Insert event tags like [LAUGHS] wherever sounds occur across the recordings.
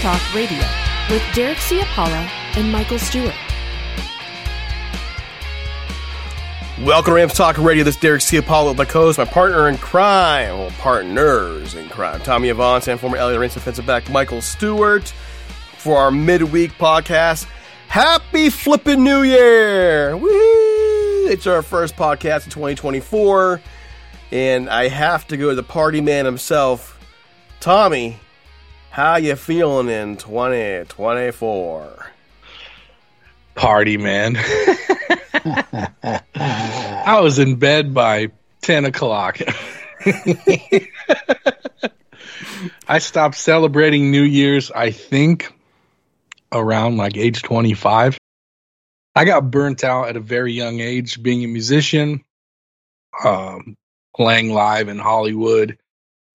Talk Radio with Derek Ciapala and Michael Stewart. Welcome to Rams Talk Radio. This is Derek Ciapala with my co-host, my partner in crime, well, partners in crime, Tommy Avants and former LA Rams defensive back Michael Stewart for our midweek podcast. Happy flipping New Year! Woo! It's our first podcast in 2024, and I have to go to the party man himself, Tommy. How you feeling in 2024? party, man. [LAUGHS] I was in bed by 10 o'clock. [LAUGHS] I stopped celebrating New Year's, I think, around like age 25. I got burnt out at a very young age being a musician, um, playing live in Hollywood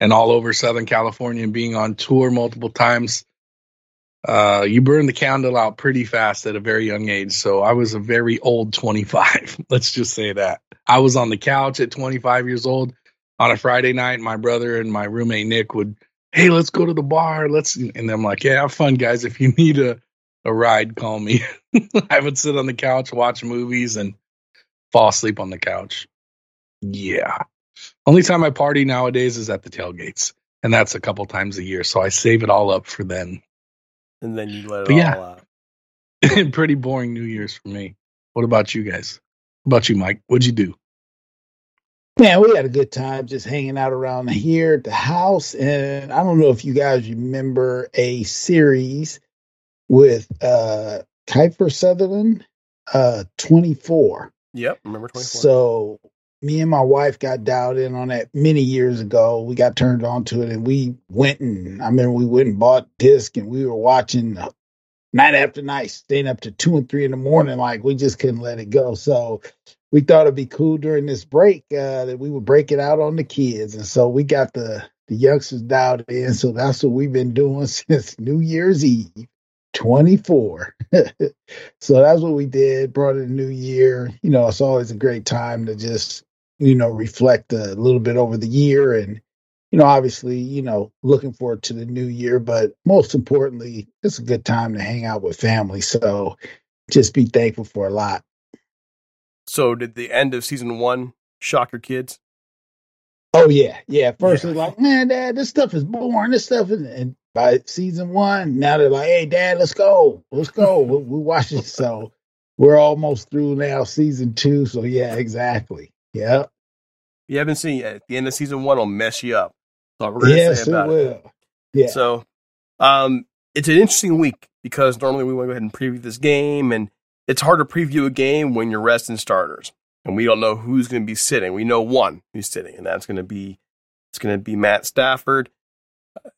and all over Southern California and being on tour multiple times uh, you burn the candle out pretty fast at a very young age. So I was a very old 25. [LAUGHS] Let's just say that. I was on the couch at 25 years old on a Friday night. My brother and my roommate Nick would, hey, let's go to the bar. Let's, and I'm like, yeah, have fun, guys. If you [LAUGHS] need a, a ride, call me. [LAUGHS] I would sit on the couch, watch movies, and fall asleep on the couch. Yeah. Only time I party nowadays is at the tailgates, and that's a couple times a year. So I save it all up for then. And then you let it But all yeah. out. [LAUGHS] Pretty boring New Year's for me. What about you guys? What about you, Mike? What'd you do? Man, we had a good time just hanging out around here at the house. And I don't know if you guys remember a series with uh Kiefer Sutherland, uh 24. Yep, remember 24. So me and my wife got dialed in on that many years ago. We got turned on to it and we went and I remember we went and bought disc and we were watching night after night, staying up to two and three in the morning. Like we just couldn't let it go. So we thought it'd be cool during this break uh, that we would break it out on the kids. And so we got the, the youngsters dialed in. So that's what we've been doing [LAUGHS] since New Year's Eve. 24. [LAUGHS] so that's what we did. Brought in a new year. You know, it's always a great time to just, you know, reflect a little bit over the year and, you know, obviously, you know, looking forward to the new year, but most importantly, it's a good time to hang out with family. So just be thankful for a lot. So did the end of season one shock your kids? Oh yeah, yeah. First yeah. like, man, Dad, this stuff is boring. This stuff is, and by season one, now they're like, hey, Dad, let's go, let's go. we, we watch it. So we're almost through now, season two. So yeah, exactly. Yeah. If You haven't seen yet. At the end of season one, will mess you up. So we're gonna yes, say about it will. It. Yeah. So, um, it's an interesting week because normally we want to go ahead and preview this game, and it's hard to preview a game when you're resting starters, and we don't know who's going to be sitting. We know one who's sitting, and that's going to be it's going to be Matt Stafford.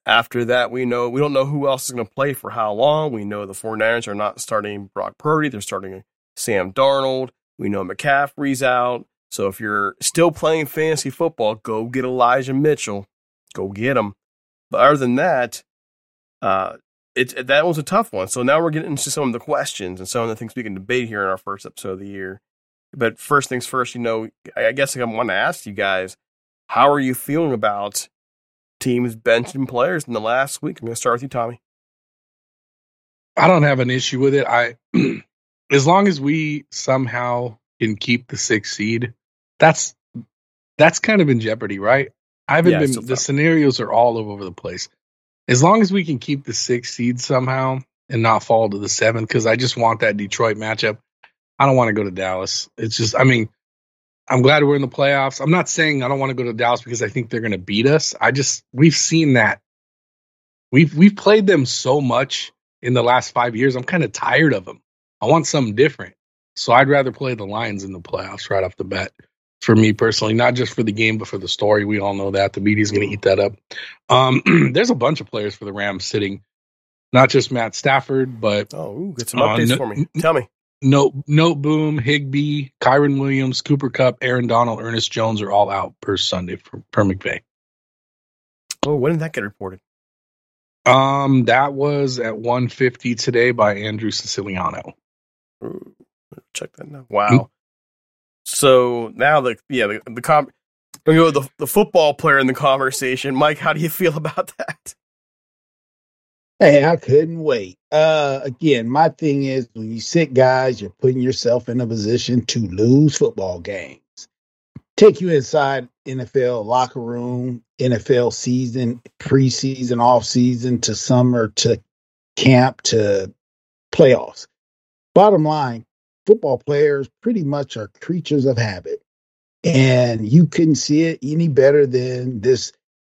After that, we know we don't know who else is going to play for how long. We know the 49ers are not starting Brock Purdy; they're starting Sam Darnold. We know McCaffrey's out. So if you're still playing fantasy football, go get Elijah Mitchell. Go get him. But other than that, uh, it, that was a tough one. So now we're getting into some of the questions and some of the things we can debate here in our first episode of the year. But first things first, you know, I guess I want to ask you guys, how are you feeling about teams benching players in the last week? I'm going to start with you, Tommy. I don't have an issue with it. I, [CLEARS THROAT] as long as we somehow can keep the sixth seed, that's that's kind of in jeopardy, right? I haven't yeah, been. The scenarios are all over the place as long as we can keep the six seed somehow and not fall to the seven, because I just want that Detroit matchup. I don't want to go to Dallas. It's just, I mean, I'm glad we're in the playoffs. I'm not saying I don't want to go to Dallas because I think they're going to beat us. I just, we've seen that. We've we've played them so much in the last five years. I'm kind of tired of them. I want something different. So I'd rather play the Lions in the playoffs right off the bat for me personally, not just for the game, but for the story. We all know that the media's going to eat that up. Um, [CLEARS THROAT] there's a bunch of players for the Rams sitting, not just Matt Stafford, but oh, ooh, get some updates uh, no, for me. Tell me. Note, boom, Higbee, Kyren Williams, Cooper Kupp, Aaron Donald, Ernest Jones are all out per Sunday for per McVay. Oh, when did that get reported? Um, that was at 150 today by Andrew Siciliano. Ooh, check that now. Wow. So now the yeah the the com we go the the football player in the conversation. Mike, how do you feel [LAUGHS] about that? Hey, I couldn't wait. Uh again, my thing is when you sit guys, you're putting yourself in a position to lose football games. Take you inside NFL locker room, NFL season, preseason, off season to summer to camp to playoffs. Bottom line, football players pretty much are creatures of habit. And you couldn't see it any better than this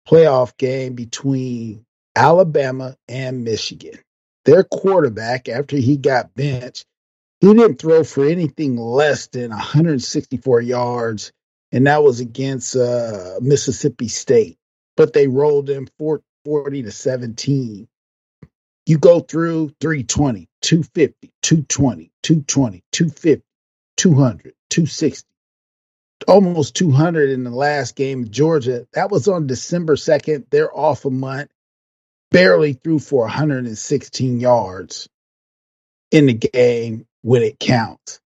playoff game between Alabama and Michigan. Their quarterback, after he got benched, he didn't throw for anything less than 164 yards, and that was against uh, Mississippi State. But they rolled him 40 to 17. You go through 320, 250, 220, 220, 250, 200, 260, almost 200 in the last game Georgia. That was on December 2nd. They're off a month, barely threw for 116 yards in the game when it counts.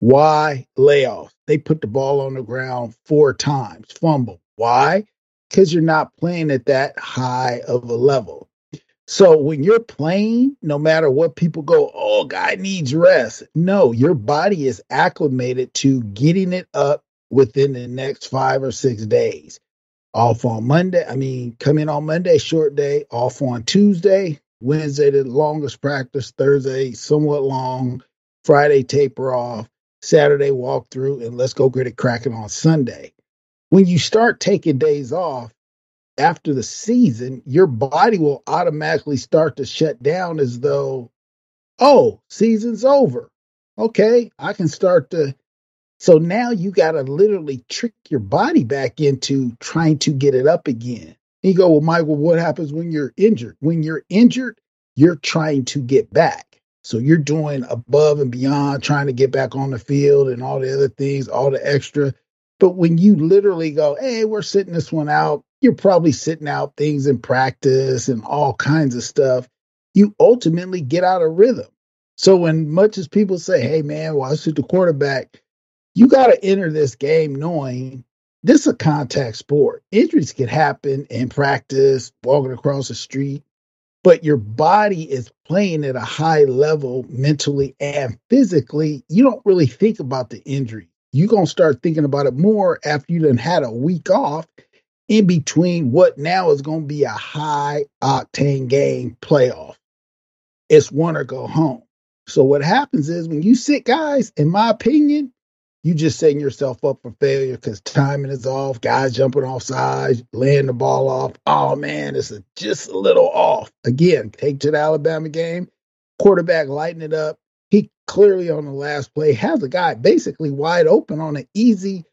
Why layoffs? They put the ball on the ground four times, fumble. Why? Because you're not playing at that high of a level. So when you're playing, no matter what people go, oh, guy needs rest. No, your body is acclimated to getting it up within the next five or six days. Off on Monday, I mean, come in on Monday, short day, off on Tuesday, Wednesday, the longest practice, Thursday, somewhat long, Friday, taper off, Saturday, walk through, and let's go get it cracking on Sunday. When you start taking days off, after the season, your body will automatically start to shut down as though, oh, season's over. Okay, I can start to. So now you got to literally trick your body back into trying to get it up again. And you go, well, Michael, what happens when you're injured? When you're injured, you're trying to get back. So you're doing above and beyond trying to get back on the field and all the other things, all the extra. But when you literally go, hey, we're sitting this one out, you're probably sitting out things in practice and all kinds of stuff. You ultimately get out of rhythm. So when much as people say, hey man, well, I shoot the quarterback, you got to enter this game knowing this is a contact sport. Injuries can happen in practice, walking across the street, but your body is playing at a high level mentally and physically. You don't really think about the injury. You're going to start thinking about it more after you done had a week off in between what now is going to be a high octane game playoff. It's one or go home. So what happens is when you sit guys, in my opinion, you just setting yourself up for failure because timing is off, guys jumping off sides, laying the ball off. Oh man, it's a, just a little off. Again, take to the Alabama game, quarterback lighting it up. Clearly on the last play has a guy basically wide open on an easy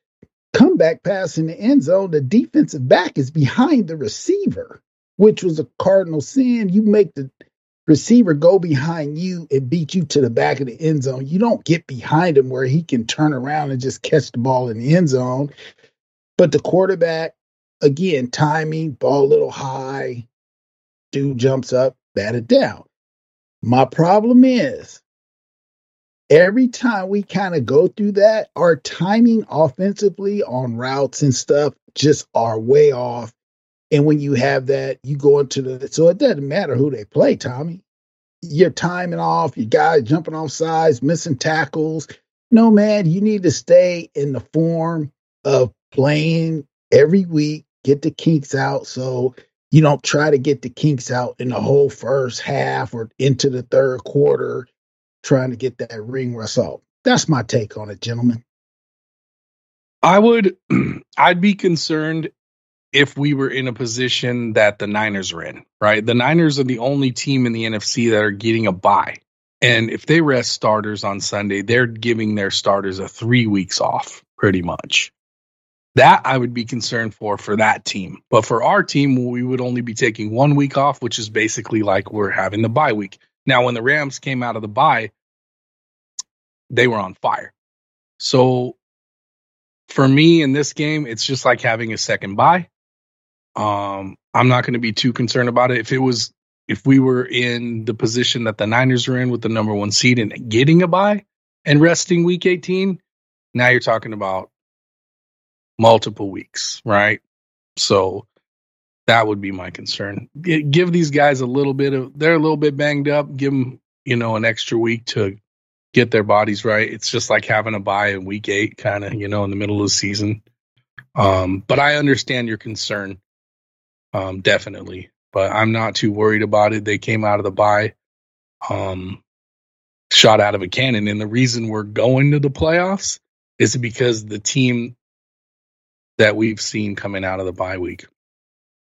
comeback pass in the end zone. The defensive back is behind the receiver, which was a cardinal sin. You make the receiver go behind you and beat you to the back of the end zone. You don't get behind him where he can turn around and just catch the ball in the end zone. But the quarterback, again, timing, ball a little high, dude jumps up, batted down. My problem is every time we kind of go through that, our timing offensively on routes and stuff just are way off. And when you have that, you go into the so it doesn't matter who they play, Tommy. You're timing off, you guys jumping off sides, missing tackles. No, man, you need to stay in the form of playing every week, get the kinks out. So you don't try to get the kinks out in the whole first half or into the third quarter, trying to get that ring result. That's my take on it, gentlemen. I would, [CLEARS THROAT] I'd be concerned if we were in a position that the Niners are in, right? The Niners are the only team in the NFC that are getting a bye. And if they rest starters on Sunday, they're giving their starters a three weeks off, pretty much. That I would be concerned for for that team. But for our team, we would only be taking one week off, which is basically like we're having the bye week. Now, when the Rams came out of the bye, they were on fire. So for me in this game, it's just like having a second bye. Um, I'm not going to be too concerned about it. If it was, if we were in the position that the Niners are in with the number one seed and getting a bye and resting week 18, now you're talking about multiple weeks, right? So that would be my concern. Give these guys a little bit of, they're a little bit banged up. Give them, you know, an extra week to get their bodies right. It's just like having a bye in week eight, kind of, you know, in the middle of the season. Um, but I understand your concern um, definitely. But I'm not too worried about it. They came out of the bye, um, shot out of a cannon, and the reason we're going to the playoffs is because the team that we've seen coming out of the bye week.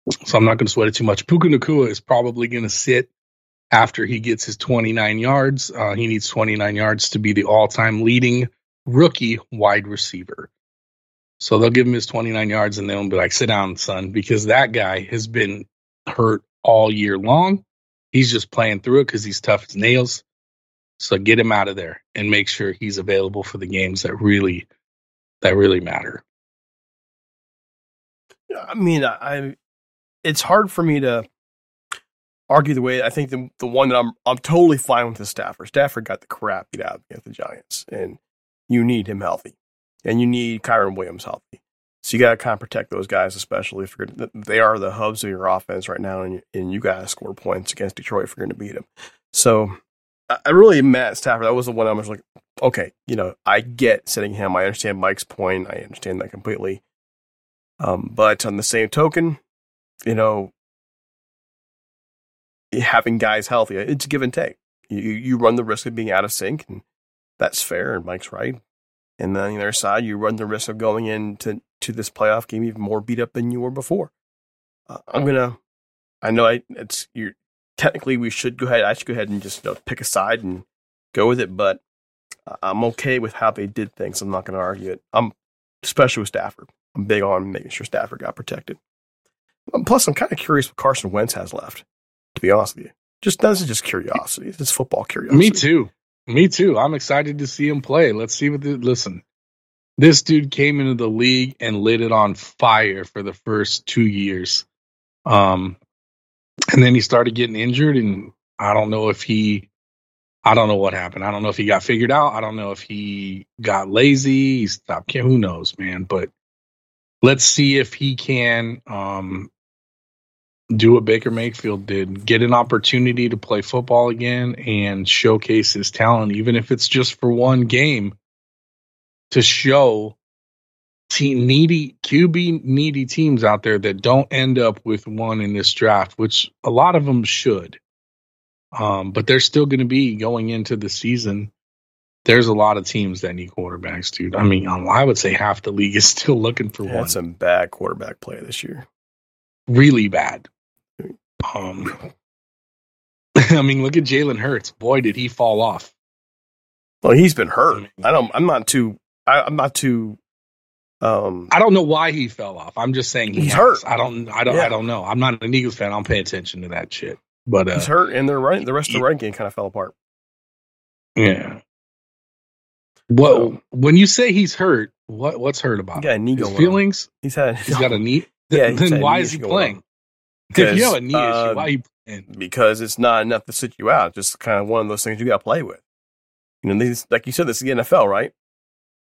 So I'm not going to sweat it too much. Puka Nacua is probably going to sit after he gets his 29 yards. Uh, he needs 29 yards to be the all-time leading rookie wide receiver. So they'll give him his 29 yards and they'll be like, sit down, son, because that guy has been hurt all year long. He's just playing through it because he's tough as nails. So get him out of there and make sure he's available for the games that really, that really matter. I mean, I, it's hard for me to argue the way I think the the one that I'm I'm totally fine with is Stafford. Stafford got the crap beat out against the Giants, and you need him healthy and you need Kyren Williams healthy. So you got to kind of protect those guys, especially if you're they are the hubs of your offense right now, and you, and you got to score points against Detroit if you're going to beat them. So I really at Stafford. That was the one I was like, okay, you know, I get sitting him. I understand Mike's point. I understand that completely. Um, but on the same token, you know, having guys healthy, it's give and take. You you run the risk of being out of sync, and that's fair. And Mike's right. And then on the other side, you run the risk of going into to this playoff game even more beat up than you were before. Uh, I'm gonna. I know I, it's you. Technically, we should go ahead. I should go ahead and just you know, pick a side and go with it. But I'm okay with how they did things. I'm not going to argue it. I'm especially with Stafford. I'm big on making sure Stafford got protected. Plus, I'm kind of curious what Carson Wentz has left. To be honest with you, just this is just curiosity. It's football curiosity. Me too. Me too. I'm excited to see him play. Let's see what the listen. This dude came into the league and lit it on fire for the first two years. Um, and then he started getting injured, and I don't know if he, I don't know what happened. I don't know if he got figured out. I don't know if he got lazy. He stopped. Who knows, man? But let's see if he can um, do what Baker Mayfield did, get an opportunity to play football again and showcase his talent, even if it's just for one game, to show needy QB needy teams out there that don't end up with one in this draft, which a lot of them should. Um, but they're still going to be going into the season. There's a lot of teams that need quarterbacks, dude. I mean, I would say half the league is [LAUGHS] still looking for Had one. some bad quarterback play this year. Really bad. Um, [LAUGHS] [LAUGHS] I mean, look at Jalen Hurts. Boy, did he fall off. Well, he's been hurt. I don't. I'm not too. I, I'm not too. Um, I don't know why he fell off. I'm just saying he He's has. hurt. I don't. I don't. Yeah. I don't know. I'm not an Eagles fan. I don't pay attention to that shit. But uh, he's hurt, and the right. The rest of the running game kind of fell apart. Yeah. What when you say he's hurt? What what's hurt about? A knee His going feelings. He's had. He's got a knee. [LAUGHS] Yeah, Then why is he playing? If you have a knee uh, issue, why are you playing? because it's not enough to sit you out. Just kind of one of those things you got to play with. You know, these like you said, this is the NFL, right?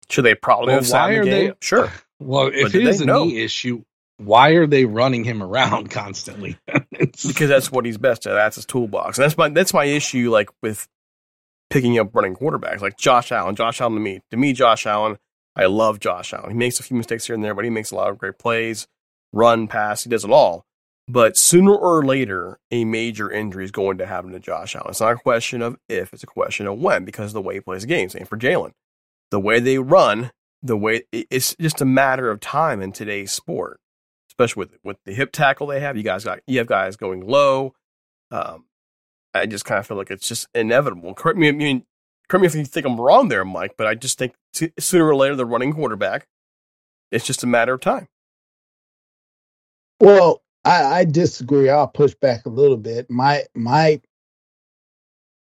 Should they probably Well, have why in are they- Sure. [SIGHS] Well, if did it is a No. knee issue, why are they running him around [LAUGHS] constantly? Because that's what he's best at. That's his toolbox. And that's my that's my issue. Like with picking up running quarterbacks, like Josh Allen. Josh Allen to me, to me, Josh Allen. I love Josh Allen. He makes a few mistakes here and there, but he makes a lot of great plays, run, pass. He does it all. But sooner or later, a major injury is going to happen to Josh Allen. It's not a question of if; it's a question of when, because of the way he plays the game. Same for Jalen. The way they run, the way it's just a matter of time in today's sport especially with with the hip tackle they have. You guys got you have guys going low. Um, I just kind of feel like it's just inevitable. Correct me, I mean, correct me if you think I'm wrong there, Mike, but I just think sooner or later the running quarterback. It's just a matter of time. Well, I, I disagree. I'll push back a little bit. My my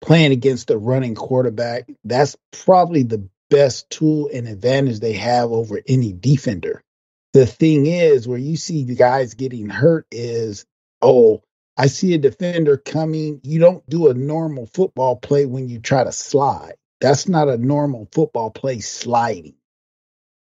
playing against a running quarterback, that's probably the best tool and advantage they have over any defender. The thing is, where you see the guys getting hurt is, oh, I see a defender coming. You don't do a normal football play when you try to slide. That's not a normal football play sliding.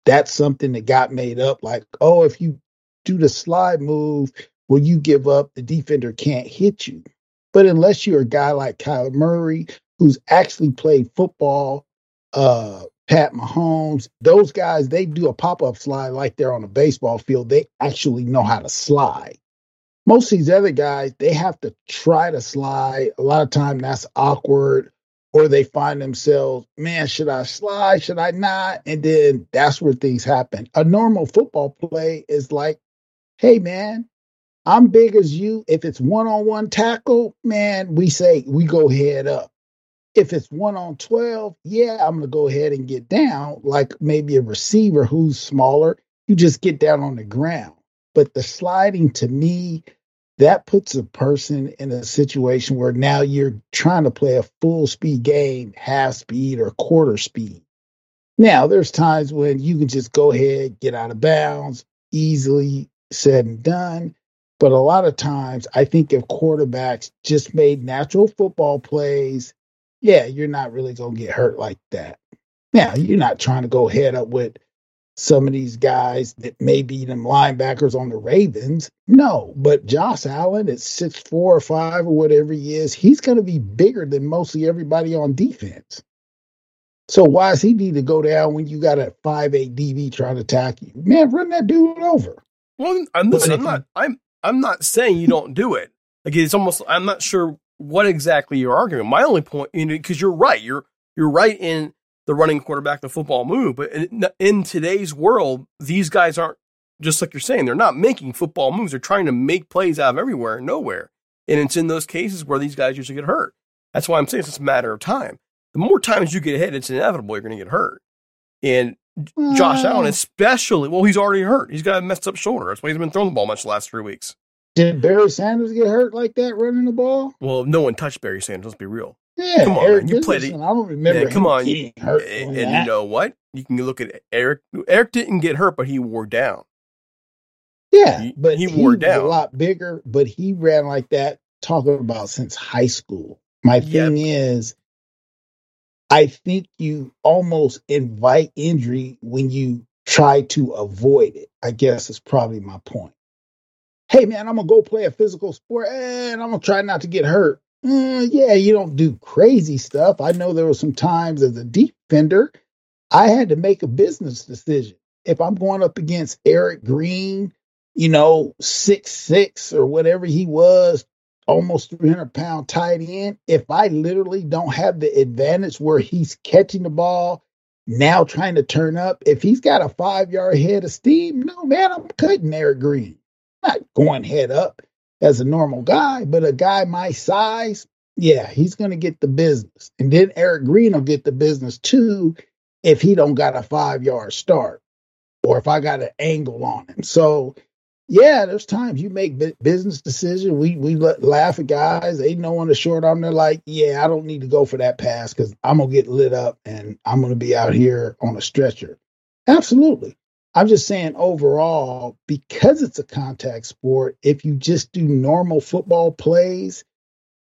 That's something that got made up like, oh, if you do the slide move, well, you give up, the defender can't hit you. But unless you're a guy like Kyler Murray, who's actually played football, uh, Pat Mahomes, those guys, they do a pop up slide like they're on a baseball field. They actually know how to slide. Most of these other guys, they have to try to slide. A lot of time that's awkward, or they find themselves, man, should I slide? Should I not? And then that's where things happen. A normal football play is like, hey, man, I'm big as you. If it's one on one tackle, man, we say we go head up. If it's one on 12, yeah, I'm going to go ahead and get down, like maybe a receiver who's smaller. You just get down on the ground. But the sliding to me, that puts a person in a situation where now you're trying to play a full speed game, half speed or quarter speed. Now, there's times when you can just go ahead, get out of bounds, easily said and done. But a lot of times, I think if quarterbacks just made natural football plays, yeah, you're not really going to get hurt like that. Now, you're not trying to go head up with some of these guys that may be them linebackers on the Ravens. No, but Josh Allen at six four or five or whatever he is, he's going to be bigger than mostly everybody on defense. So why does he need to go down when you got a five eight DB trying to attack you? Man, run that dude over. Well, I'm, listen, I'm not. I'm. I'm not saying you don't do it. Like it's almost. I'm not sure what exactly you're arguing. My only point, you know, because you're right. You're you're right in the running quarterback, the football move. But in, in today's world, these guys aren't just like you're saying. They're not making football moves. They're trying to make plays out of everywhere and nowhere. And it's in those cases where these guys usually get hurt. That's why I'm saying it's just a matter of time. The more times you get hit, it's inevitable you're going to get hurt. And Josh Allen, mm. especially, well, he's already hurt. He's got a messed up shoulder. That's why he's been throwing the ball much the last three weeks. Did Barry Sanders get hurt like that running the ball? Well, no one touched Barry Sanders. Let's be real. Yeah, Come on, Eric man. You played it. I don't remember. Yeah, come on. and and you know what? You can look at Eric. Eric didn't get hurt, but he wore down. Yeah, He- but he he, wore was down. a lot bigger, but he ran like that, talking about since high school. My thing is, I think you almost invite injury when you try to avoid it. I guess is probably my point. Hey man, I'm gonna go play a physical sport and I'm gonna try not to get hurt. Uh, yeah, you don't do crazy stuff. I know there were some times as a defender, I had to make a business decision. if I'm going up against Eric Green, you know, six six or whatever he was, almost 300 pound tight end, if I literally don't have the advantage where he's catching the ball, now trying to turn up, if he's got a five yard head of steam, no, man, I'm cutting Eric Green. I'm not going head up as a normal guy, but a guy my size, yeah, he's going to get the business. And then Eric Green will get the business too if he don't got a five yard start or if I got an angle on him. So yeah, there's times you make business decisions. We we laugh at guys. They know on the short arm, they're like, "Yeah, I don't need to go for that pass because I'm gonna get lit up and I'm gonna be out here on a stretcher." Absolutely. I'm just saying overall, because it's a contact sport, if you just do normal football plays,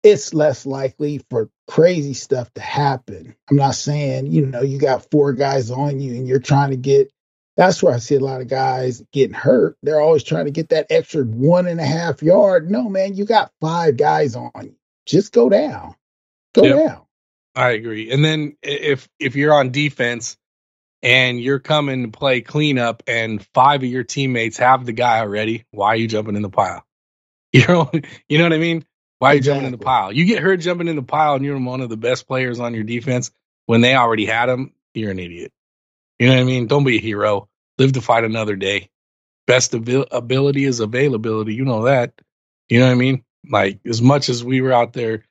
it's less likely for crazy stuff to happen. I'm not saying, you know, you got four guys on you and you're trying to get that's where I see a lot of guys getting hurt. They're always trying to get that extra one and a half yard. No, man, you got five guys on you. Just go down. Go yep. down. I agree. And then if if you're on defense and you're coming to play cleanup and five of your teammates have the guy already, why are you jumping in the pile? [LAUGHS] You know, you know what I mean? Why are you exactly. jumping in the pile? You get hurt jumping in the pile and you're one of the best players on your defense when they already had him, you're an idiot. You know what I mean? Don't be a hero live to fight another day. Best abil- ability is availability. You know that. You know what I mean? Like as much as we were out there,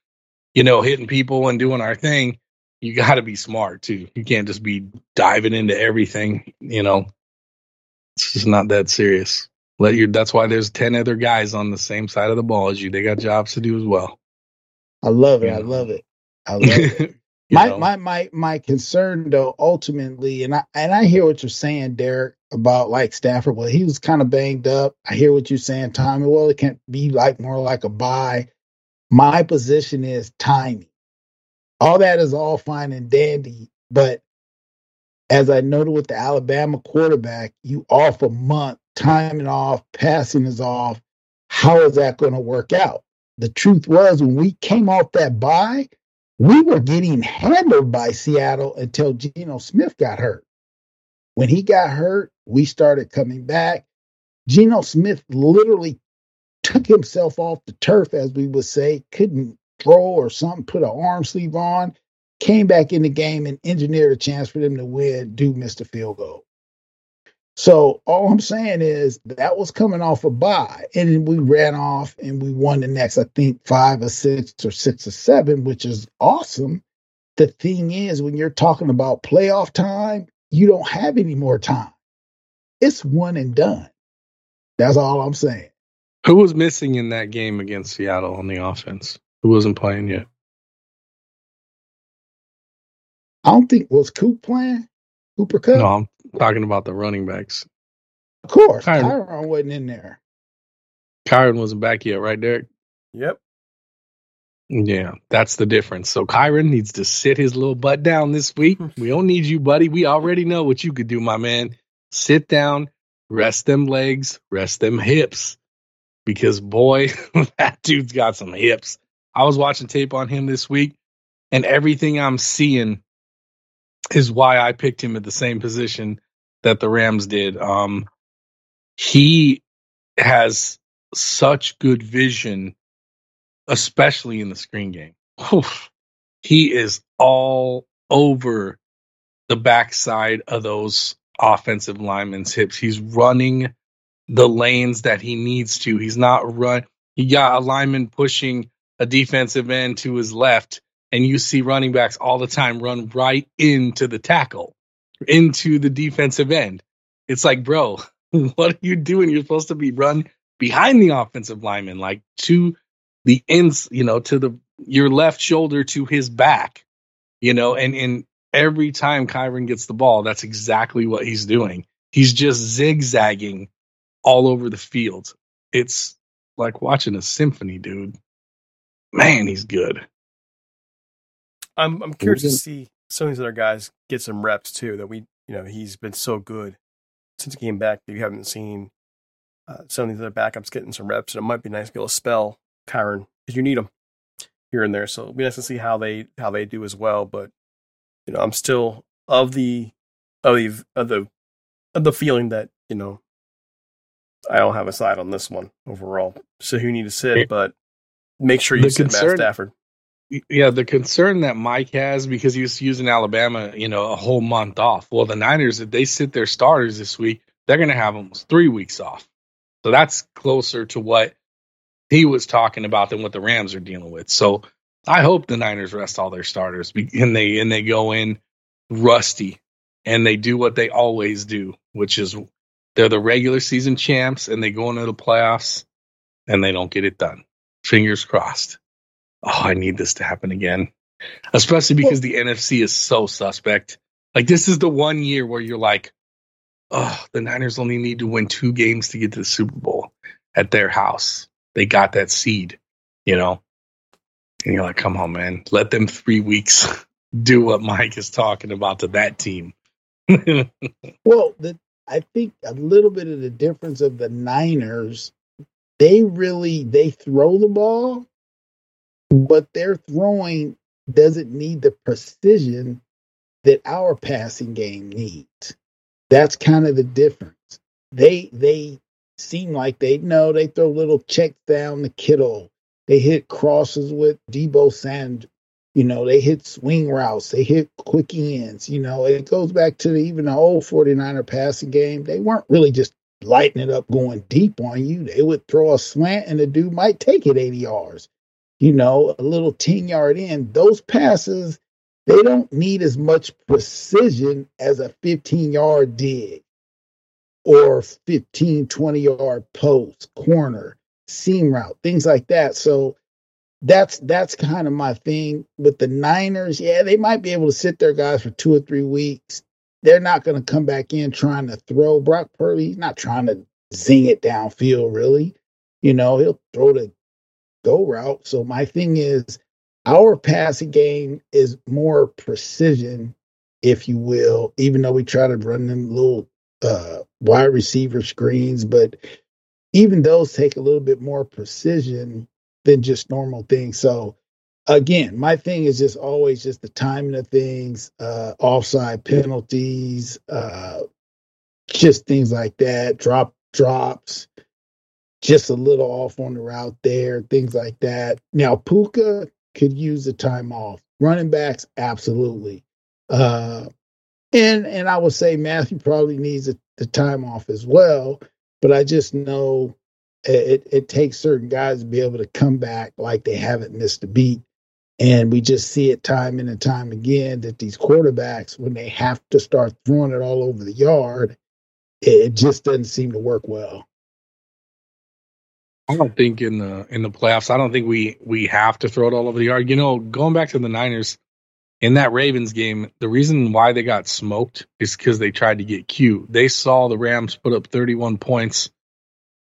you know, hitting people and doing our thing, you got to be smart too. You can't just be diving into everything. You know, it's just not that serious. Let your. That's why there's ten other guys on the same side of the ball as you. They got jobs to do as well. I love it. I love it. I [LAUGHS] love it. my, my my my concern though ultimately and I and I hear what you're saying Derek about like Stafford well he was kind of banged up I hear what you're saying Tommy well it can't be like more like a bye my position is timing all that is all fine and dandy but as I noted with the Alabama quarterback you off a month timing off passing is off how is that going to work out the truth was when we came off that bye, we were getting handled by Seattle until Geno Smith got hurt. When he got hurt, we started coming back. Geno Smith literally took himself off the turf, as we would say, couldn't throw or something, put an arm sleeve on, came back in the game and engineered a chance for them to win, do miss the field goal. So all I'm saying is that was coming off a bye, and then we ran off and we won the next, I think, five or six or six or seven, which is awesome. The thing is, when you're talking about playoff time, you don't have any more time. It's one and done. That's all I'm saying. Who was missing in that game against Seattle on the offense? Who wasn't playing yet? I don't think was Coop playing. Cooper Kupp. No, I'm talking about the running backs. Of course, Kyren, Kyren wasn't in there. Kyren wasn't back yet, right, Derek? Yep. Yeah, that's the difference. So Kyren needs to sit his little butt down this week. Hmm. we don't need you, buddy. We already know what you could do, my man. Sit down, rest them legs, rest them hips. Because boy, [LAUGHS] that dude's got some hips. I was watching tape on him this week, and everything I'm seeing is why I picked him at the same position that the Rams did. Um, he has such good vision, especially in the screen game. Oof. He is all over the backside of those offensive linemen's hips. He's running the lanes that he needs to. He's not run. He got a lineman pushing a defensive end to his left and you see running backs all the time run right into the tackle, into the defensive end. It's like, bro, [LAUGHS] what are you doing? You're supposed to be run behind the offensive lineman, like to the ends, you know, to the your left shoulder to his back, you know, and and every time Kyren gets the ball, that's exactly what he's doing. He's just zigzagging all over the field. It's like watching a symphony, dude. Man, he's good. I'm I'm curious to see some of these other guys get some reps too. That we, you know, he's been so good since he came back that you haven't seen uh, some of these other backups getting some reps, and it might be nice to be able to spell Kyren because you need them here and there. So it'll be nice to see how they how they do as well. But you know, I'm still of the of the of the of the feeling that you know I don't have a side on this one overall. So who need to sit, but make sure you sit Matt Stafford. Yeah, the concern that Mike has because he was using Alabama, you know, a whole month off. Well, the Niners, if they sit their starters this week, they're going to have almost three weeks off. So that's closer to what he was talking about than what the Rams are dealing with. So I hope the Niners rest all their starters and they and they go in rusty and they do what they always do, which is they're the regular season champs and they go into the playoffs and they don't get it done. Fingers crossed. Oh, I need this to happen again. Especially because the NFC is so suspect. Like this is the one year where you're like, oh, the Niners only need to win two games to get to the Super Bowl at their house. They got that seed, you know? And you're like, come on, man. Let them three weeks [LAUGHS] do what Mike is talking about to that team. [LAUGHS] Well, the, I think a little bit of the difference of the Niners, they really they throw the ball, but their throwing doesn't need the precision that our passing game needs. That's kind of the difference. They they seem like they know they throw little checks down the Kittle. They hit crosses with Deebo Sand. You know, they hit swing routes. They hit quick ends. You know, it goes back to the, even the old 49er passing game. They weren't really just lighting it up going deep on you. They would throw a slant and the dude might take it 80 yards. You know, a little 10 yard in. Those passes, they don't need as much precision as a 15 yard dig or 15, 20 yard post, corner, seam route, things like that. So that's that's kind of my thing with the Niners. Yeah, they might be able to sit their guys for two or three weeks. They're not going to come back in trying to throw. Brock Purdy, not trying to zing it downfield, really. You know, he'll throw the go route. So my thing is, our passing game is more precision, if you will, even though we try to run them little uh, wide receiver screens, but even those take a little bit more precision than just normal things. So again, my thing is just always just the timing of things, uh, offside penalties, uh, just things like that, drop drops, just a little off on the route there, things like that. Now Puka could use the time off. Running backs, absolutely. Uh, and and I would say Matthew probably needs a, the time off as well. But I just know it, it takes certain guys to be able to come back like they haven't missed a beat. And we just see it time and time again that these quarterbacks, when they have to start throwing it all over the yard, it, just doesn't seem to work well. I don't think in the in the playoffs, I don't think we we have to throw it all over the yard. You know, going back to the Niners in that Ravens game, the reason why they got smoked is because they tried to get cute. They saw the Rams put up 31 points,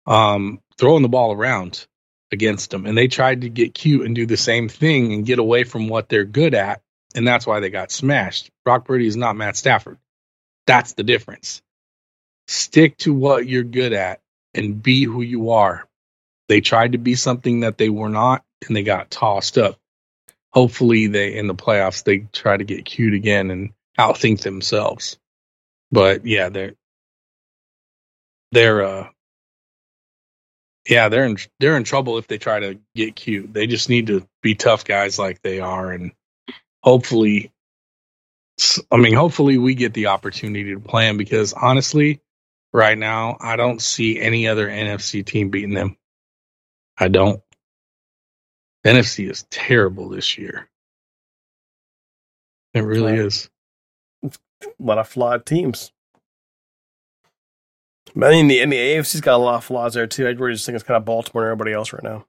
um, throwing the ball around against them, and they tried to get cute and do the same thing and get away from what they're good at, and that's why they got smashed. Brock Purdy is not Matt Stafford. That's the difference. Stick to what you're good at and be who you are. They tried to be something that they were not, and they got tossed up. Hopefully, they in the playoffs they try to get cute again and outthink themselves. But yeah, they're they're uh yeah they're in they're in trouble if they try to get cute. They just need to be tough guys like they are, and hopefully, I mean, hopefully we get the opportunity to play them because honestly, right now I don't see any other NFC team beating them. I don't. NFC is terrible this year. It really is. A lot of flawed teams. I mean, the, and the AFC's got a lot of flaws there too. I really just think it's kind of Baltimore and everybody else right now.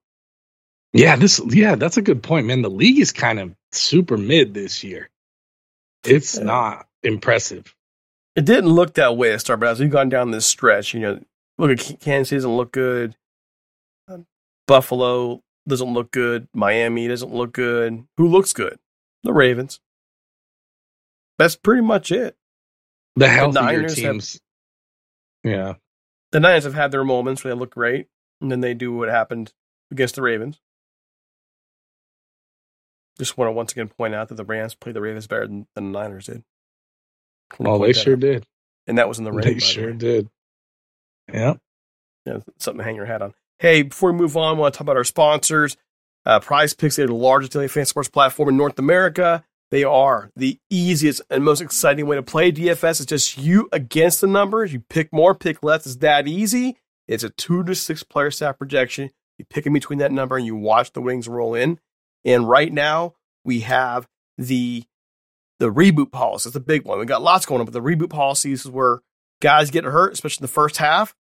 Yeah, this yeah, that's a good point, man. The league is kind of super mid this year. It's Yeah. not impressive. It didn't look that way at start, but as we've gone down this stretch, you know, look at Kansas doesn't look good. Um, Buffalo doesn't look good. Miami doesn't look good. Who looks good? The Ravens. That's pretty much it. The healthier Niners have- teams. Yeah. The Niners have had their moments where they look great, and then they do what happened against the Ravens. Just want to once again point out that the Rams played the Ravens better than, than the Niners did. Well, they sure out. did. and that was in the rain. They sure did. Yeah. yeah, something to hang your hat on. Hey, before we move on, I want to talk about our sponsors. Uh, PrizePicks, they're the largest daily fantasy sports platform in North America. They are the easiest and most exciting way to play DFS. It's just you against the numbers. You pick more, pick less. It's that easy. It's a two to six player staff projection. You pick in between that number and you watch the wings roll in. And right now we have the the reboot policy. It's a big one. We got lots going on, but the reboot policy is where guys get hurt, especially in the first half.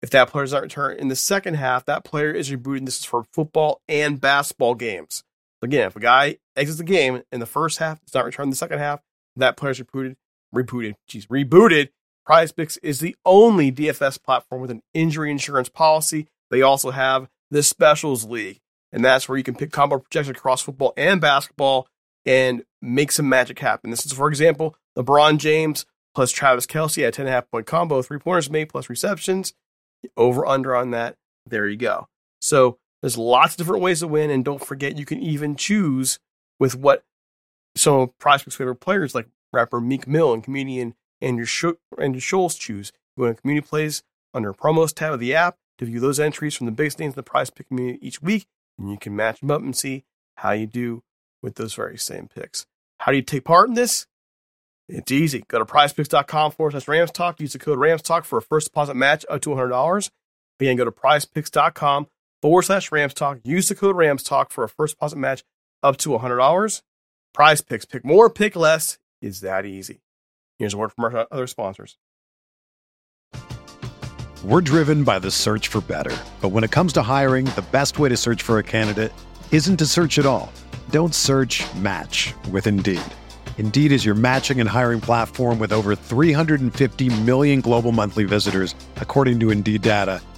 If that player doesn't return in the second half, that player is rebooted. This is for football and basketball games. Again, if a guy exits the game in the first half, does not return in the second half, that player is rebooted. Rebooted. Geez, rebooted. PrizePicks is the only DFS platform with an injury insurance policy. They also have the Specials League, and that's where you can pick combo projections across football and basketball and make some magic happen. This is, for example, LeBron James plus Travis Kelce at 10.5 point combo, three pointers made plus receptions. Over under on that. There you go. So there's lots of different ways to win, and don't forget you can even choose with what some of Prospect's favorite players like rapper Meek Mill and comedian Andrew, Sh- Andrew Schulz choose. Go to community plays under promos tab of the app to view those entries from the biggest names in the prize pick community each week, and you can match them up and see how you do with those very same picks. How do you take part in this? It's easy. Go to prizepicks.com forward slash Rams Talk. Use the code Rams Talk for a first deposit match to $100. Again, go to prizepicks.com forward slash Rams Talk. Use the code Rams Talk for a first deposit match up to $100. PrizePicks. Pick more, pick less. Is that easy? Here's a word from our other sponsors. We're driven by the search for better. But when it comes to hiring, the best way to search for a candidate isn't to search at all. Don't search match with Indeed. Indeed is your matching and hiring platform with over 350 million global monthly visitors, according to Indeed data,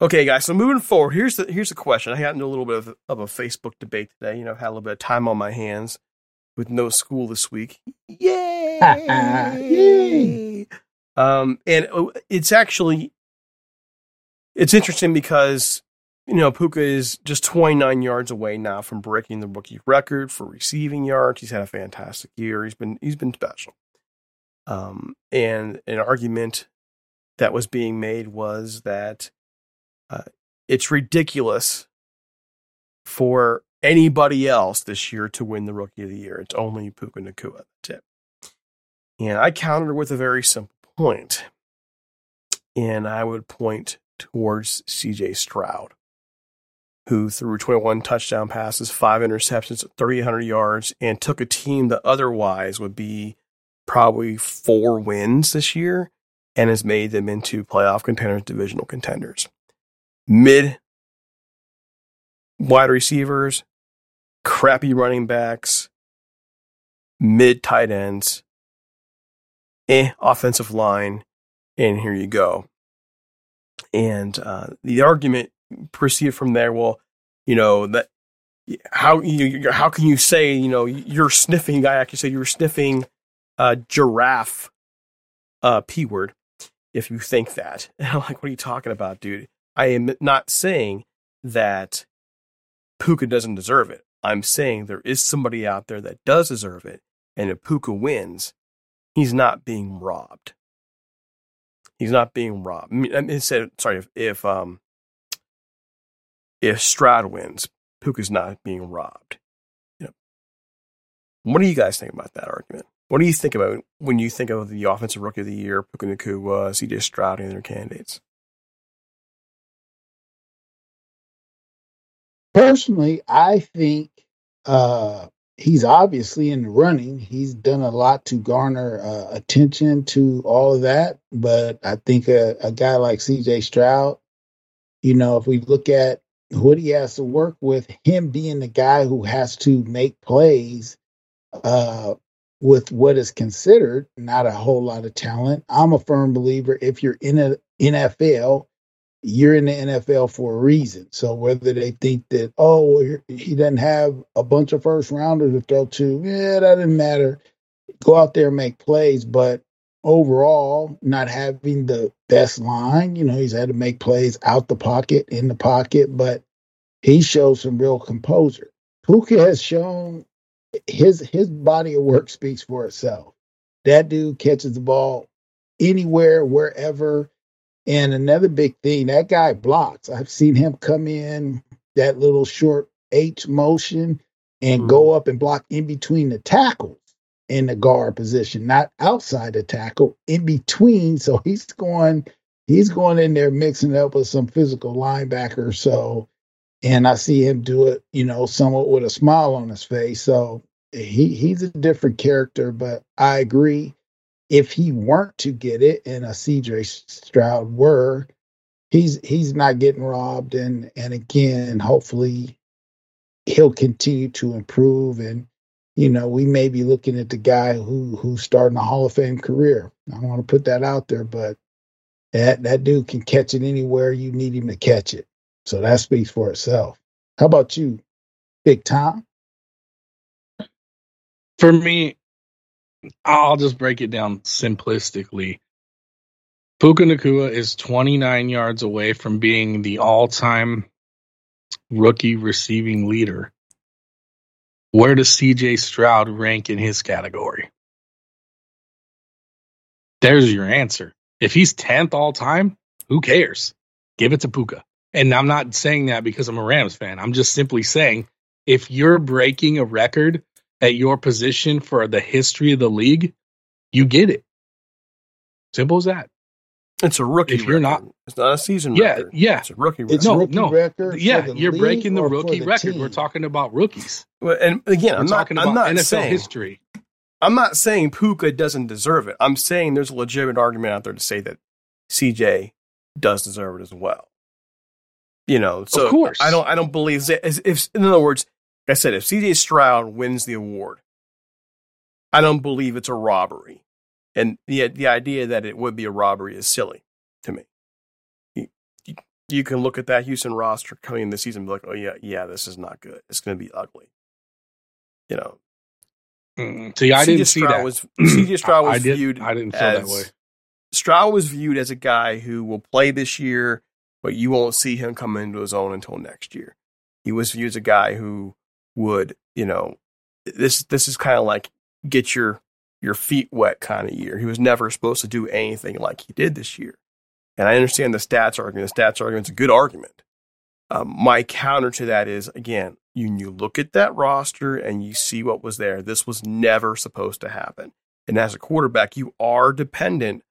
Okay, guys. So moving forward, here's the here's the question. I got into a little bit of, of a Facebook debate today. You know, I had a little bit of time on my hands with no school this week. Yay! [LAUGHS] Yay! Um, and it's actually it's interesting because you know Puka is just 29 yards away now from breaking the rookie record for receiving yards. He's had a fantastic year. He's been he's been special. Um, and an argument that was being made was that uh, it's ridiculous for anybody else this year to win the Rookie of the Year. It's only Puka Nacua. That's it. And I countered with a very simple point, and I would point towards C.J. Stroud, who threw 21 touchdown passes, five interceptions, 300 yards, and took a team that otherwise would be probably four wins this year, and has made them into playoff contenders, divisional contenders mid wide receivers, crappy running backs, mid tight ends, eh, offensive line, and here you go. And uh, the argument proceeded from there. Well, you know that how you how can you say you know you're sniffing? I actually say you're sniffing a giraffe, uh, p word, if you think that. [LAUGHS] And I'm like, what are you talking about, dude? I am not saying that Puka doesn't deserve it. I'm saying there is somebody out there that does deserve it. And if Puka wins, he's not being robbed. He's not being robbed. I mean, instead, sorry, if, if um if Stroud wins, Puka's not being robbed. You know, what do you guys think about that argument? What do you think about when you think of the offensive rookie of the year, Puka Nacua, CJ Stroud, and their candidates? Personally, I think uh, he's obviously in the running. He's done a lot to garner uh, attention to all of that. But I think a, a guy like CJ Stroud, you know, if we look at what he has to work with, him being the guy who has to make plays uh, with what is considered not a whole lot of talent. I'm a firm believer if you're in a NFL, you're in the NFL for a reason. So whether they think that oh he doesn't have a bunch of first rounders to throw to, yeah, that doesn't matter. Go out there and make plays, but overall, not having the best line, you know, he's had to make plays out the pocket, in the pocket, but he shows some real composure. Puka has shown his his body of work speaks for itself. That dude catches the ball anywhere, wherever. And another big thing, that guy blocks. I've seen him come in that little short H motion and mm-hmm. go up and block in between the tackles in the guard position, not outside the tackle, in between. So he's going, he's going in there mixing it up with some physical linebacker. So and I see him do it, you know, somewhat with a smile on his face. So he he's a different character, but I agree. If he weren't to get it, and a CJ Stroud were, he's he's not getting robbed, and and again, hopefully, he'll continue to improve. And you know, we may be looking at the guy who who's starting a Hall of Fame career. I don't want to put that out there, but that that dude can catch it anywhere you need him to catch it. So that speaks for itself. How about you, Big Tom? For me, I'll just break it down simplistically. Puka Nacua is 29 yards away from being the all time rookie receiving leader. Where does CJ Stroud rank in his category? There's your answer. If he's 10th all time, who cares? Give it to Puka. And I'm not saying that because I'm a Rams fan. I'm just simply saying if you're breaking a record at your position for the history of the league, you get it. Simple as that. It's a rookie. If you're record. not, it's not a season. Yeah, record. yeah. It's a rookie. Record. It's no, rookie no. record. Yeah, you're breaking the rookie the record. team? We're talking about rookies. Well, and again, We're I'm not. talking I'm about not NFL saying, history. I'm not saying Puka doesn't deserve it. I'm saying there's a legitimate argument out there to say that CJ does deserve it as well. You know, so of course. I don't. I don't believe that. As if, in other words, like I said, if CJ Stroud wins the award, I don't believe it's a robbery, and the the idea that it would be a robbery is silly to me. You, you, you can look at that Houston roster coming in this season and be like, oh yeah, yeah, this is not good. It's going to be ugly. You know. Mm, See, I didn't see Stroud that. Was, CJ [CLEARS THROAT] Stroud was I did- viewed. I didn't feel as, that way. Stroud was viewed as a guy who will play this year, but you won't see him come into his own until next year. He was viewed as a guy who would, you know, this this is kind of like get your your feet wet kind of year. He was never supposed to do anything like he did this year. And I understand the stats argument. The stats argument's a good argument. Um, my counter to that is again, you, you look at that roster and you see what was there. This was never supposed to happen. And as a quarterback, you are dependent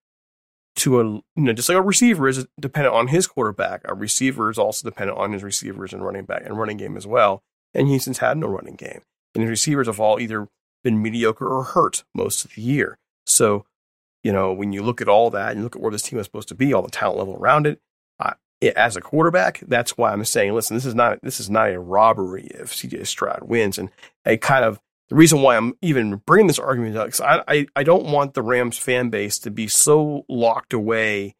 to a you know just like a receiver is dependent on his quarterback. A receiver is also dependent on his receivers and running back and running game as well. And Houston's had no running game, and his receivers have all either been mediocre or hurt most of the year. So, you know, when you look at all that and look at where this team is supposed to be, all the talent level around it, I, as a quarterback, that's why I'm saying, listen, this is not this is not a robbery if CJ Stroud wins, and a kind of the reason why I'm even bringing this argument up because I, I I don't want the Rams fan base to be so locked away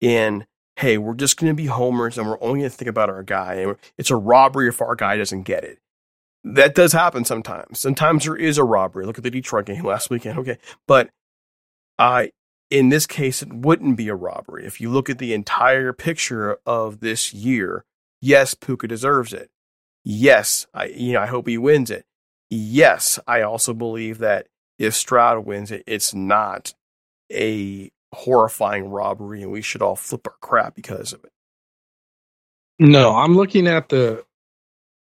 in hey we're just going to be homers and we're only going to think about our guy and it's a robbery if our guy doesn't get it. That does happen sometimes. Sometimes there is a robbery. Look at the Detroit game [LAUGHS] last weekend. Okay, but I in this case it wouldn't be a robbery if you look at the entire picture of this year. Yes, Puka deserves it Yes, I you know I hope he wins it. Yes, I also believe that if Stroud wins it, it's not a horrifying robbery, and we should all flip our crap because of it. No, I'm looking at the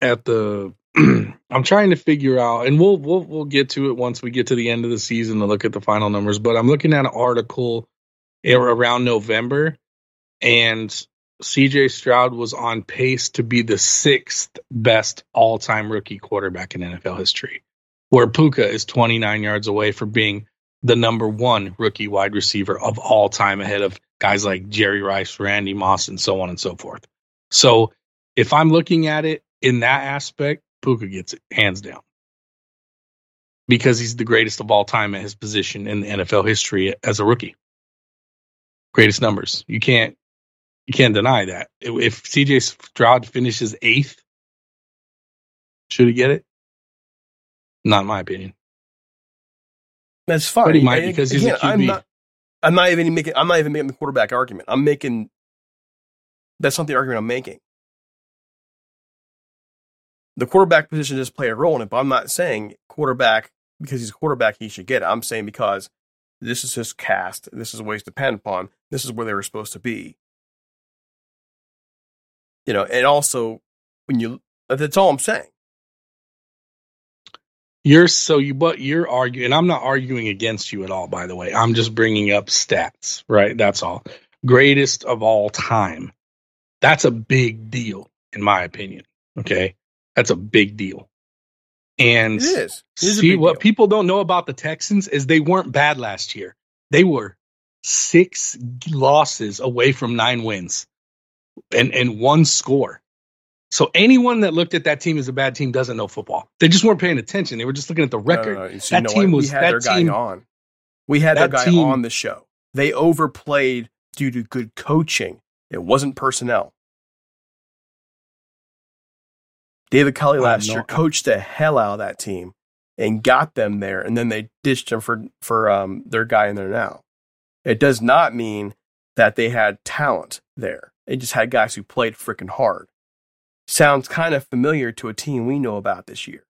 at the [CLEARS THROAT] I'm trying to figure out and we'll we'll we'll get to it once we get to the end of the season to look at the final numbers, but I'm looking at an article around November and CJ Stroud was on pace to be the sixth best all-time rookie quarterback in NFL history, where Puka is 29 yards away from being the number one rookie wide receiver of all time ahead of guys like Jerry Rice, Randy Moss, and so on and so forth. So if I'm looking at it in that aspect, Puka gets it hands down because he's the greatest of all time at his position in the NFL history as a rookie. Greatest numbers. You can't you can't deny that. If CJ Stroud finishes eighth, should he get it? Not in my opinion. That's fine. But he might because he's Again, a QB. I'm not, I'm not even making. I'm not even making the quarterback argument. I'm making. That's not the argument I'm making. The quarterback position does play a role in it, but I'm not saying quarterback because he's a quarterback he should get it. I'm saying because this is his cast. This is what he's dependent upon. This is where they were supposed to be. You know, and also when you that's all I'm saying. You're so you, but you're arguing, and I'm not arguing against you at all, by the way. I'm just bringing up stats, right? That's all. Greatest of all time. That's a big deal, in my opinion. Okay. That's a big deal. And it is. It is see what deal. people don't know about the Texans is they weren't bad last year. They were six losses away from nine wins and, and one score. So anyone that looked at that team as a bad team doesn't know football. They just weren't paying attention. They were just looking at the record. No, no, no. that team what? was we had that their team, guy on. We had their guy team, on the show. They overplayed due to good coaching. It wasn't personnel. David Culley last year coached the hell out of that team and got them there, and then they ditched him for for um, their guy in there now. It does not mean that they had talent there. They just had guys who played freaking hard sounds kind of familiar to a team we know about this year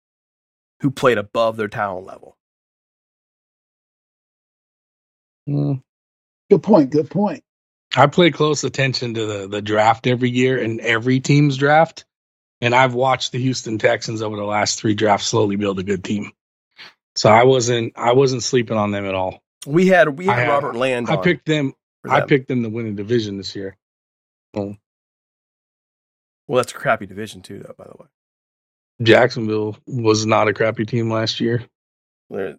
who played above their talent level. Mm. Good point. Good point. I play close attention to the, the draft every year and every team's draft. And I've watched the Houston Texans over the last three drafts slowly build a good team. So I wasn't I wasn't sleeping on them at all. We had we had I, Robert Land. I picked them, them. I picked them to win a division this year. Well, well, that's a crappy division too, though. By the way, Jacksonville was not a crappy team last year. Look,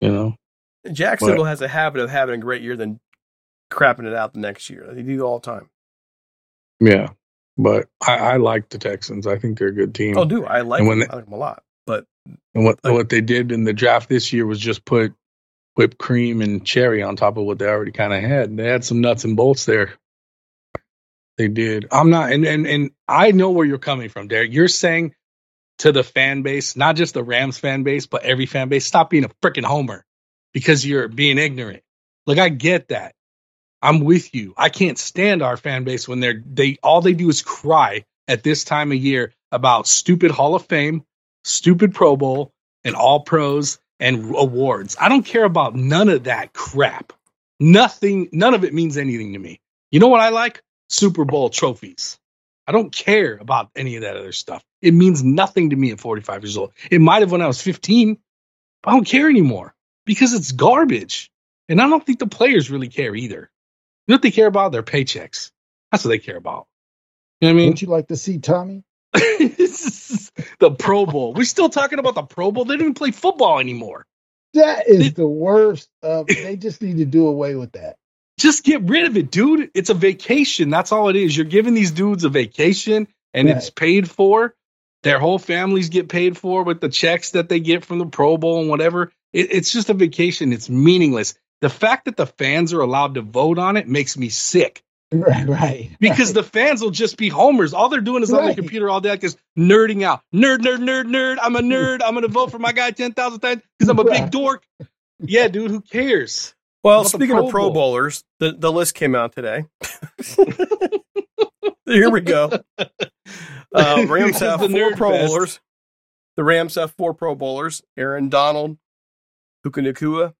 you know, Jacksonville but, has a habit of having a great year, then crapping it out the next year. They do all the time. Yeah, but I, I like the Texans. I think they're a good team. Oh, do I like them? They, I like them a lot. But and what like, what they did in the draft this year was just put whipped cream and cherry on top of what they already kind of had. They had some nuts and bolts there. They did. I'm not, and, and and I know where you're coming from, Derek. You're saying to the fan base, not just the Rams fan base, but every fan base, stop being a freaking homer because you're being ignorant. Like I get that. I'm with you. I can't stand our fan base when they're they all they do is cry at this time of year about stupid Hall of Fame, stupid Pro Bowl, and all pros and awards. I don't care about none of that crap. Nothing, none of it means anything to me. You know what I like? Super Bowl trophies. I don't care about any of that other stuff. It means nothing to me at 45 years old. It might have when I was 15, but I don't care anymore because it's garbage. And I don't think the players really care either. You know what they care about? Their paychecks. That's what they care about. You know what I mean? Would you like to see Tommy? [LAUGHS] the Pro Bowl. We're still talking about the Pro Bowl. They don't even play football anymore. That is they, the worst. Of, they just need to do away with that. Just get rid of it, dude. It's a vacation. That's all it is. You're giving these dudes a vacation and right. it's paid for. Their whole families get paid for with the checks that they get from the Pro Bowl and whatever. It, it's just a vacation. It's meaningless. The fact that the fans are allowed to vote on it makes me sick. Right, right. Because right. the fans will just be homers. All they're doing is right. on the computer all day, like is nerding out. Nerd, nerd, nerd, nerd. I'm a nerd. I'm gonna vote for my guy ten thousand times because I'm a big dork. Yeah, dude. Who cares? Well, speaking Pro of Pro Bowlers, the, the list came out today. [LAUGHS] Here we go. [LAUGHS] Uh, Rams have The four Pro fest. Bowlers. The Rams have four Pro Bowlers: Aaron Donald, Puka Nacua,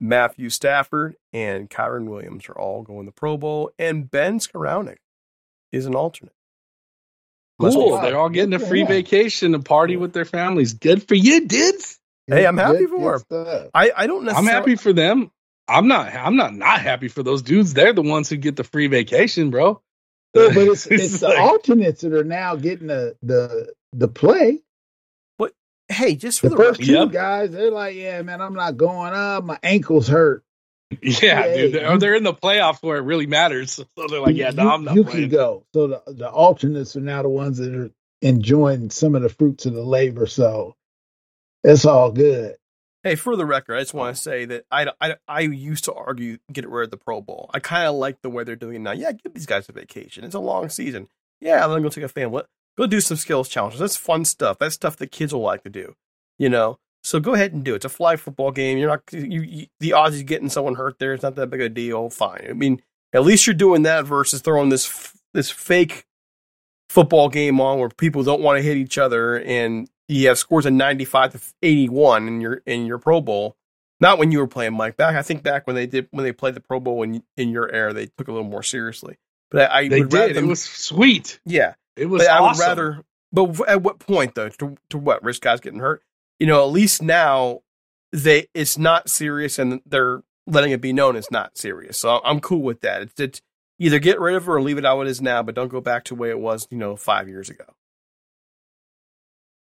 Matthew Stafford, and Kyren Williams are all going to the Pro Bowl, and Ben Skowronek is an alternate. Must Cool. fun. They're all getting a free him. vacation to party with their families. Good for you, dudes. Hey, I'm happy Good- for him. I, I don't I'm happy for them. I'm not. I'm not not happy for those dudes. They're the ones who get the free vacation, bro. Yeah, but [LAUGHS] it's it's the like- alternates that are now getting the the the play. But hey, just for The the, first record, two Yep. guys, they're like, "Yeah, man, I'm not going up. My ankles hurt." Yeah, Yeah, dude. They're, you- they're in the playoffs where it really matters. [LAUGHS] So they're like, yeah, no, you, I'm not you playing. can go. So the the alternates are now the ones that are enjoying some of the fruits of the labor. So it's all good. Hey, for the record, I just want to uh-huh. say that I, I, I used to argue get rid of the Pro Bowl. I kind of like the way they're doing it now. Yeah, give these guys a vacation. It's a long season. Yeah, let them go take a family. Go do some skills challenges. That's fun stuff. That's stuff that kids will like to do. You know, so go ahead and do it. It's a flag football game. You're not you, you the odds of getting someone hurt there. It's not that big a deal. Fine. I mean, at least you're doing that versus throwing this this fake football game on where people don't want to hit each other and you have scores of 95 to 81 in your in your Pro Bowl. Not when you were playing Mike back. I think back when they did when they played the Pro Bowl in in your era, they took a little more seriously. But I, I They would did. them, It was sweet. yeah. It was. But I would rather. But at what point though? To, to what risk guys getting hurt? You know, at least now they it's not serious and they're letting it be known it's not serious. So I'm cool with that. It's, it's either get rid of it or leave it how it is now, but don't go back to the way it was. You know, five years ago.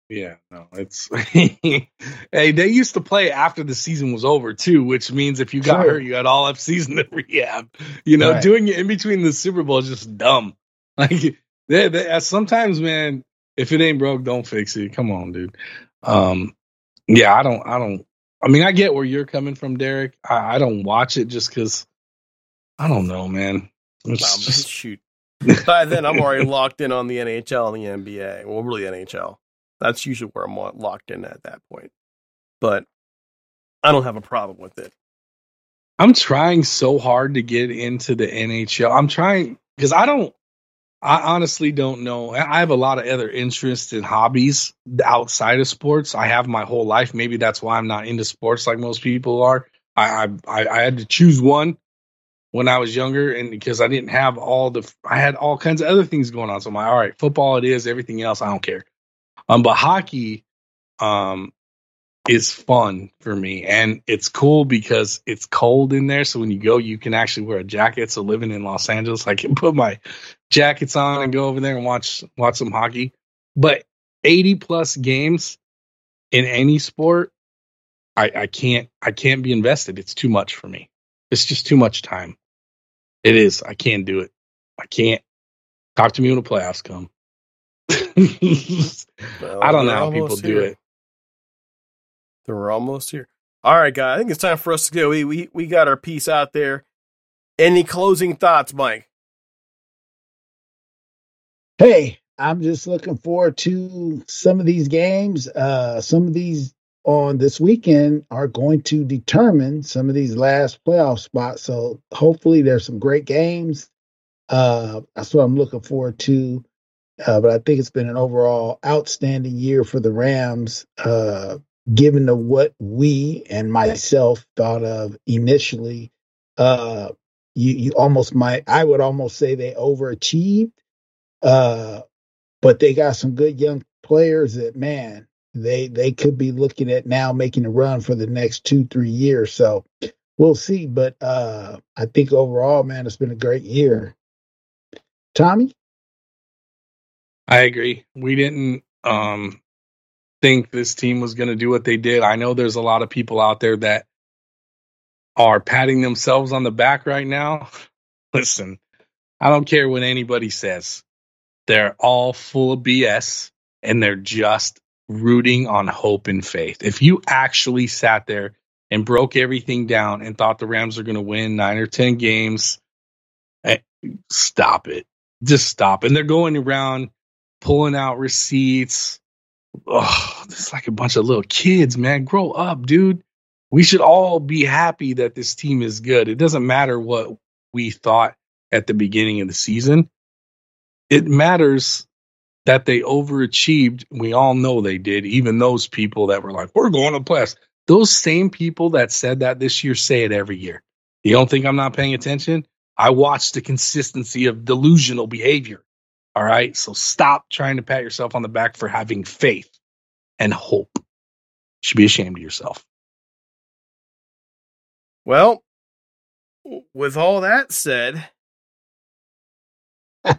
Yeah, no, it's [LAUGHS] hey, they used to play after the season was over too, which means if you got Sure. hurt, you had all up season to [LAUGHS] rehab. You know, Right. doing it in between the Super Bowl is just dumb. [LAUGHS] Like they, they, uh, sometimes, man, if it ain't broke, don't fix it. Come on, dude. Um, yeah, I don't, I don't. I mean, I get where you're coming from, Derek. I, I don't watch it just because I don't know, man. It's Um, just- shoot. By then, I'm already locked in on the NHL and the NBA. Well, really NHL. That's usually where I'm locked in at that point. But I don't have a problem with it. I'm trying so hard to get into the NHL. I'm trying because I don't. I honestly don't know. I have a lot of other interests and hobbies outside of sports. I have my whole life. Maybe that's why I'm not into sports like most people are. I, I I had to choose one when I was younger, and because I didn't have all the, I had all kinds of other things going on. So I'm like, all right, football it is. Everything else, I don't care. Um, but hockey, um, is fun for me and it's cool because it's cold in there so when you go you can actually wear a jacket so living in los angeles i can [LAUGHS] put my jackets on and go over there and watch watch some hockey. But 80 plus games in any sport i i can't i can't be invested. It's too much for me. It's just too much time. It is. I can't do it. I can't. Talk to me when the playoffs come Well, [LAUGHS] i don't know how people almost do it So we're almost here. All right, guys. I think it's time for us to go. We we we got our piece out there. Any closing thoughts, Mike? Hey, I'm just looking forward to some of these games. Uh, some of these on this weekend are going to determine some of these last playoff spots. So hopefully there's some great games. Uh, that's what I'm looking forward to. Uh, but I think it's been an overall outstanding year for the Rams, uh, given to what we and myself thought of initially. Uh, you, you almost might, I would almost say they overachieved. Uh, but they got some good young players that man, they they could be looking at now making a run for the next two three years. So we'll see. But uh, I think overall, man, it's been a great year. Tommy, I agree. We didn't um, think this team was going to do what they did. I know there's a lot of people out there that are patting themselves on the back right now. [LAUGHS] Listen, I don't care what anybody says. They're all full of BS and they're just rooting on hope and faith. If you actually sat there and broke everything down and thought the Rams are going to win nine or 10 games, eh, stop it. Just stop. And they're going around pulling out receipts. Oh, it's like a bunch of little kids, man. Grow up, dude. We should all be happy that this team is good. It doesn't matter what we thought at the beginning of the season. It matters that they overachieved. We all know they did. Even those people that were like, we're going to playoffs. Those same people that said that this year say it every year. You don't think I'm not paying attention? I watch the consistency of delusional behavior. All right. So stop trying to pat yourself on the back for having faith and hope. You should be ashamed of yourself. Well, with all that said, [LAUGHS] I,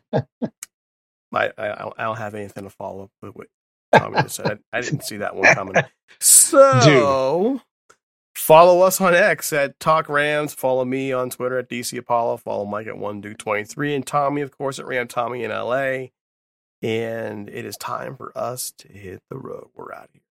I, I don't have anything to follow up with what Tommy just said. I, I didn't see that one coming. [LAUGHS] So, Dude. Follow us on X at Talk Rams. Follow me on Twitter at DC Apollo. Follow Mike at One Dude Twenty Three, and Tommy, of course, at Ram Tommy in LA. And it is time for us to hit the road. We're out of here.